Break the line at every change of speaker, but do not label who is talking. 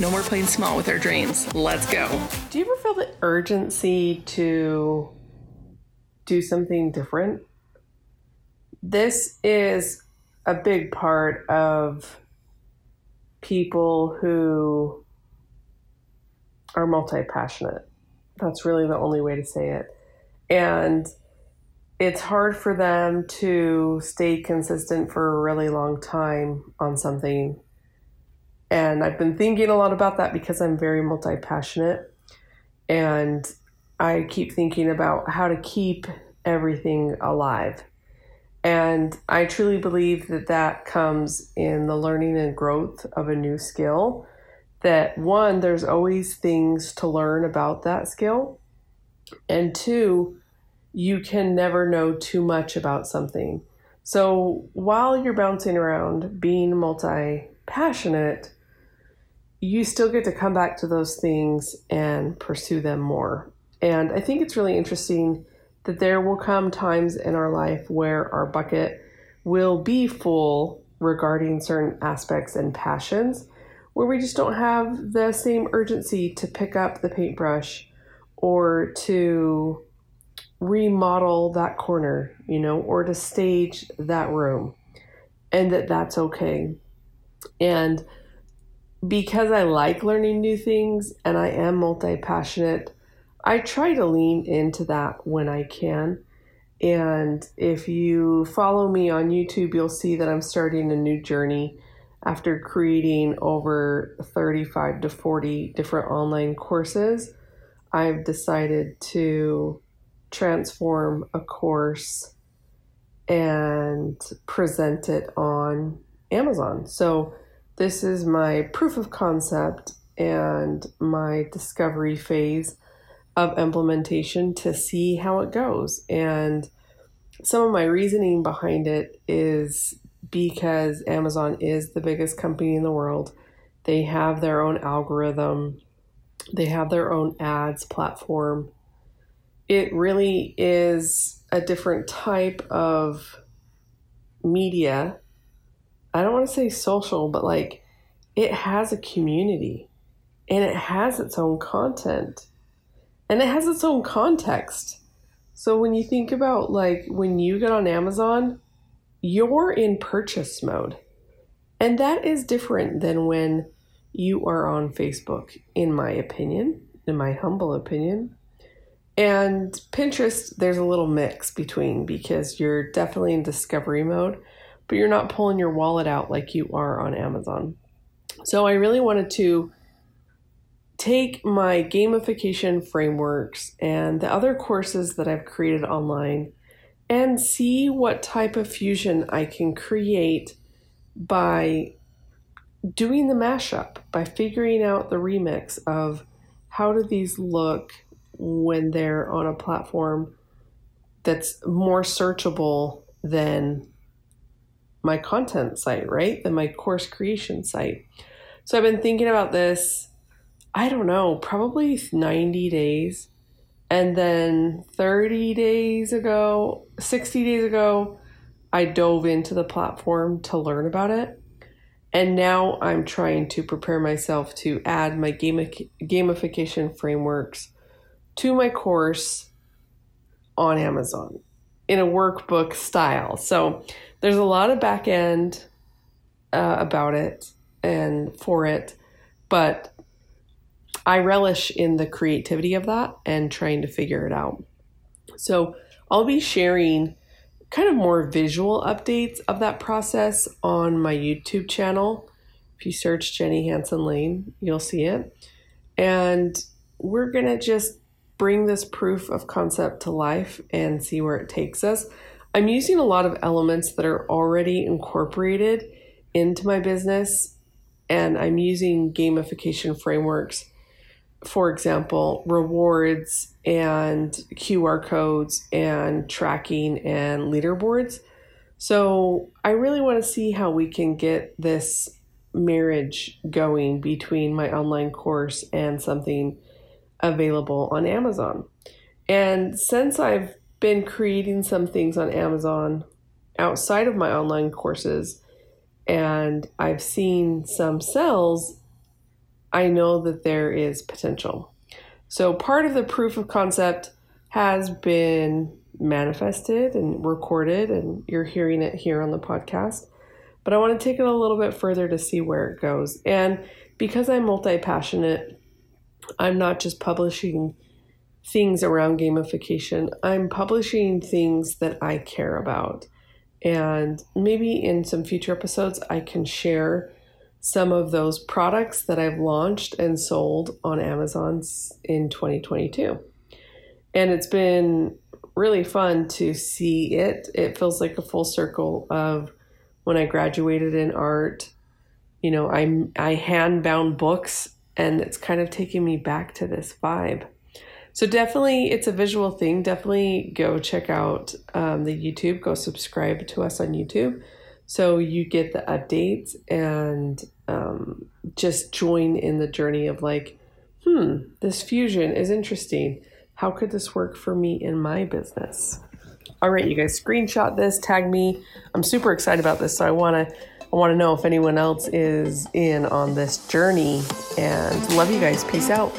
No more playing small with our dreams. Let's go.
Do you ever feel the urgency to do something different? This is a big part of people who are multi passionate. That's really the only way to say it. And it's hard for them to stay consistent for a really long time on something and I've been thinking a lot about that because I'm very multi passionate. And I keep thinking about how to keep everything alive. And I truly believe that that comes in the learning and growth of a new skill. That one, there's always things to learn about that skill. And two, you can never know too much about something. So while you're bouncing around being multi passionate, you still get to come back to those things and pursue them more. And I think it's really interesting that there will come times in our life where our bucket will be full regarding certain aspects and passions where we just don't have the same urgency to pick up the paintbrush or to remodel that corner, you know, or to stage that room. And that that's okay. And because I like learning new things and I am multi passionate, I try to lean into that when I can. And if you follow me on YouTube, you'll see that I'm starting a new journey after creating over 35 to 40 different online courses. I've decided to transform a course and present it on Amazon. So this is my proof of concept and my discovery phase of implementation to see how it goes. And some of my reasoning behind it is because Amazon is the biggest company in the world. They have their own algorithm, they have their own ads platform. It really is a different type of media I don't want to say social, but like it has a community and it has its own content and it has its own context. So when you think about like when you get on Amazon, you're in purchase mode. And that is different than when you are on Facebook, in my opinion, in my humble opinion. And Pinterest, there's a little mix between because you're definitely in discovery mode but you're not pulling your wallet out like you are on Amazon. So I really wanted to take my gamification frameworks and the other courses that I've created online and see what type of fusion I can create by doing the mashup, by figuring out the remix of how do these look when they're on a platform that's more searchable than my content site, right? Than my course creation site. So I've been thinking about this, I don't know, probably 90 days. And then 30 days ago, 60 days ago, I dove into the platform to learn about it. And now I'm trying to prepare myself to add my gamification frameworks to my course on Amazon in a workbook style. So there's a lot of back end uh, about it and for it, but I relish in the creativity of that and trying to figure it out. So I'll be sharing kind of more visual updates of that process on my YouTube channel. If you search Jenny Hanson Lane, you'll see it. And we're going to just bring this proof of concept to life and see where it takes us. I'm using a lot of elements that are already incorporated into my business, and I'm using gamification frameworks for example, rewards and QR codes and tracking and leaderboards. So I really want to see how we can get this marriage going between my online course and something available on Amazon. And since I've been creating some things on Amazon outside of my online courses and I've seen some sales, I know that there is potential. So part of the proof of concept has been manifested and recorded, and you're hearing it here on the podcast. But I want to take it a little bit further to see where it goes. And because I'm multi passionate, I'm not just publishing things around gamification, I'm publishing things that I care about. And maybe in some future episodes, I can share some of those products that I've launched and sold on Amazon in 2022. And it's been really fun to see it. It feels like a full circle of when I graduated in art. You know, I I hand bound books, and it's kind of taking me back to this vibe. So definitely, it's a visual thing. Definitely go check out um, the YouTube. Go subscribe to us on YouTube, so you get the updates and um, just join in the journey of like, hmm, this fusion is interesting. How could this work for me in my business? All right, you guys, screenshot this, tag me. I'm super excited about this, so I want to I want to know if anyone else is in on this journey and love you guys. Peace out.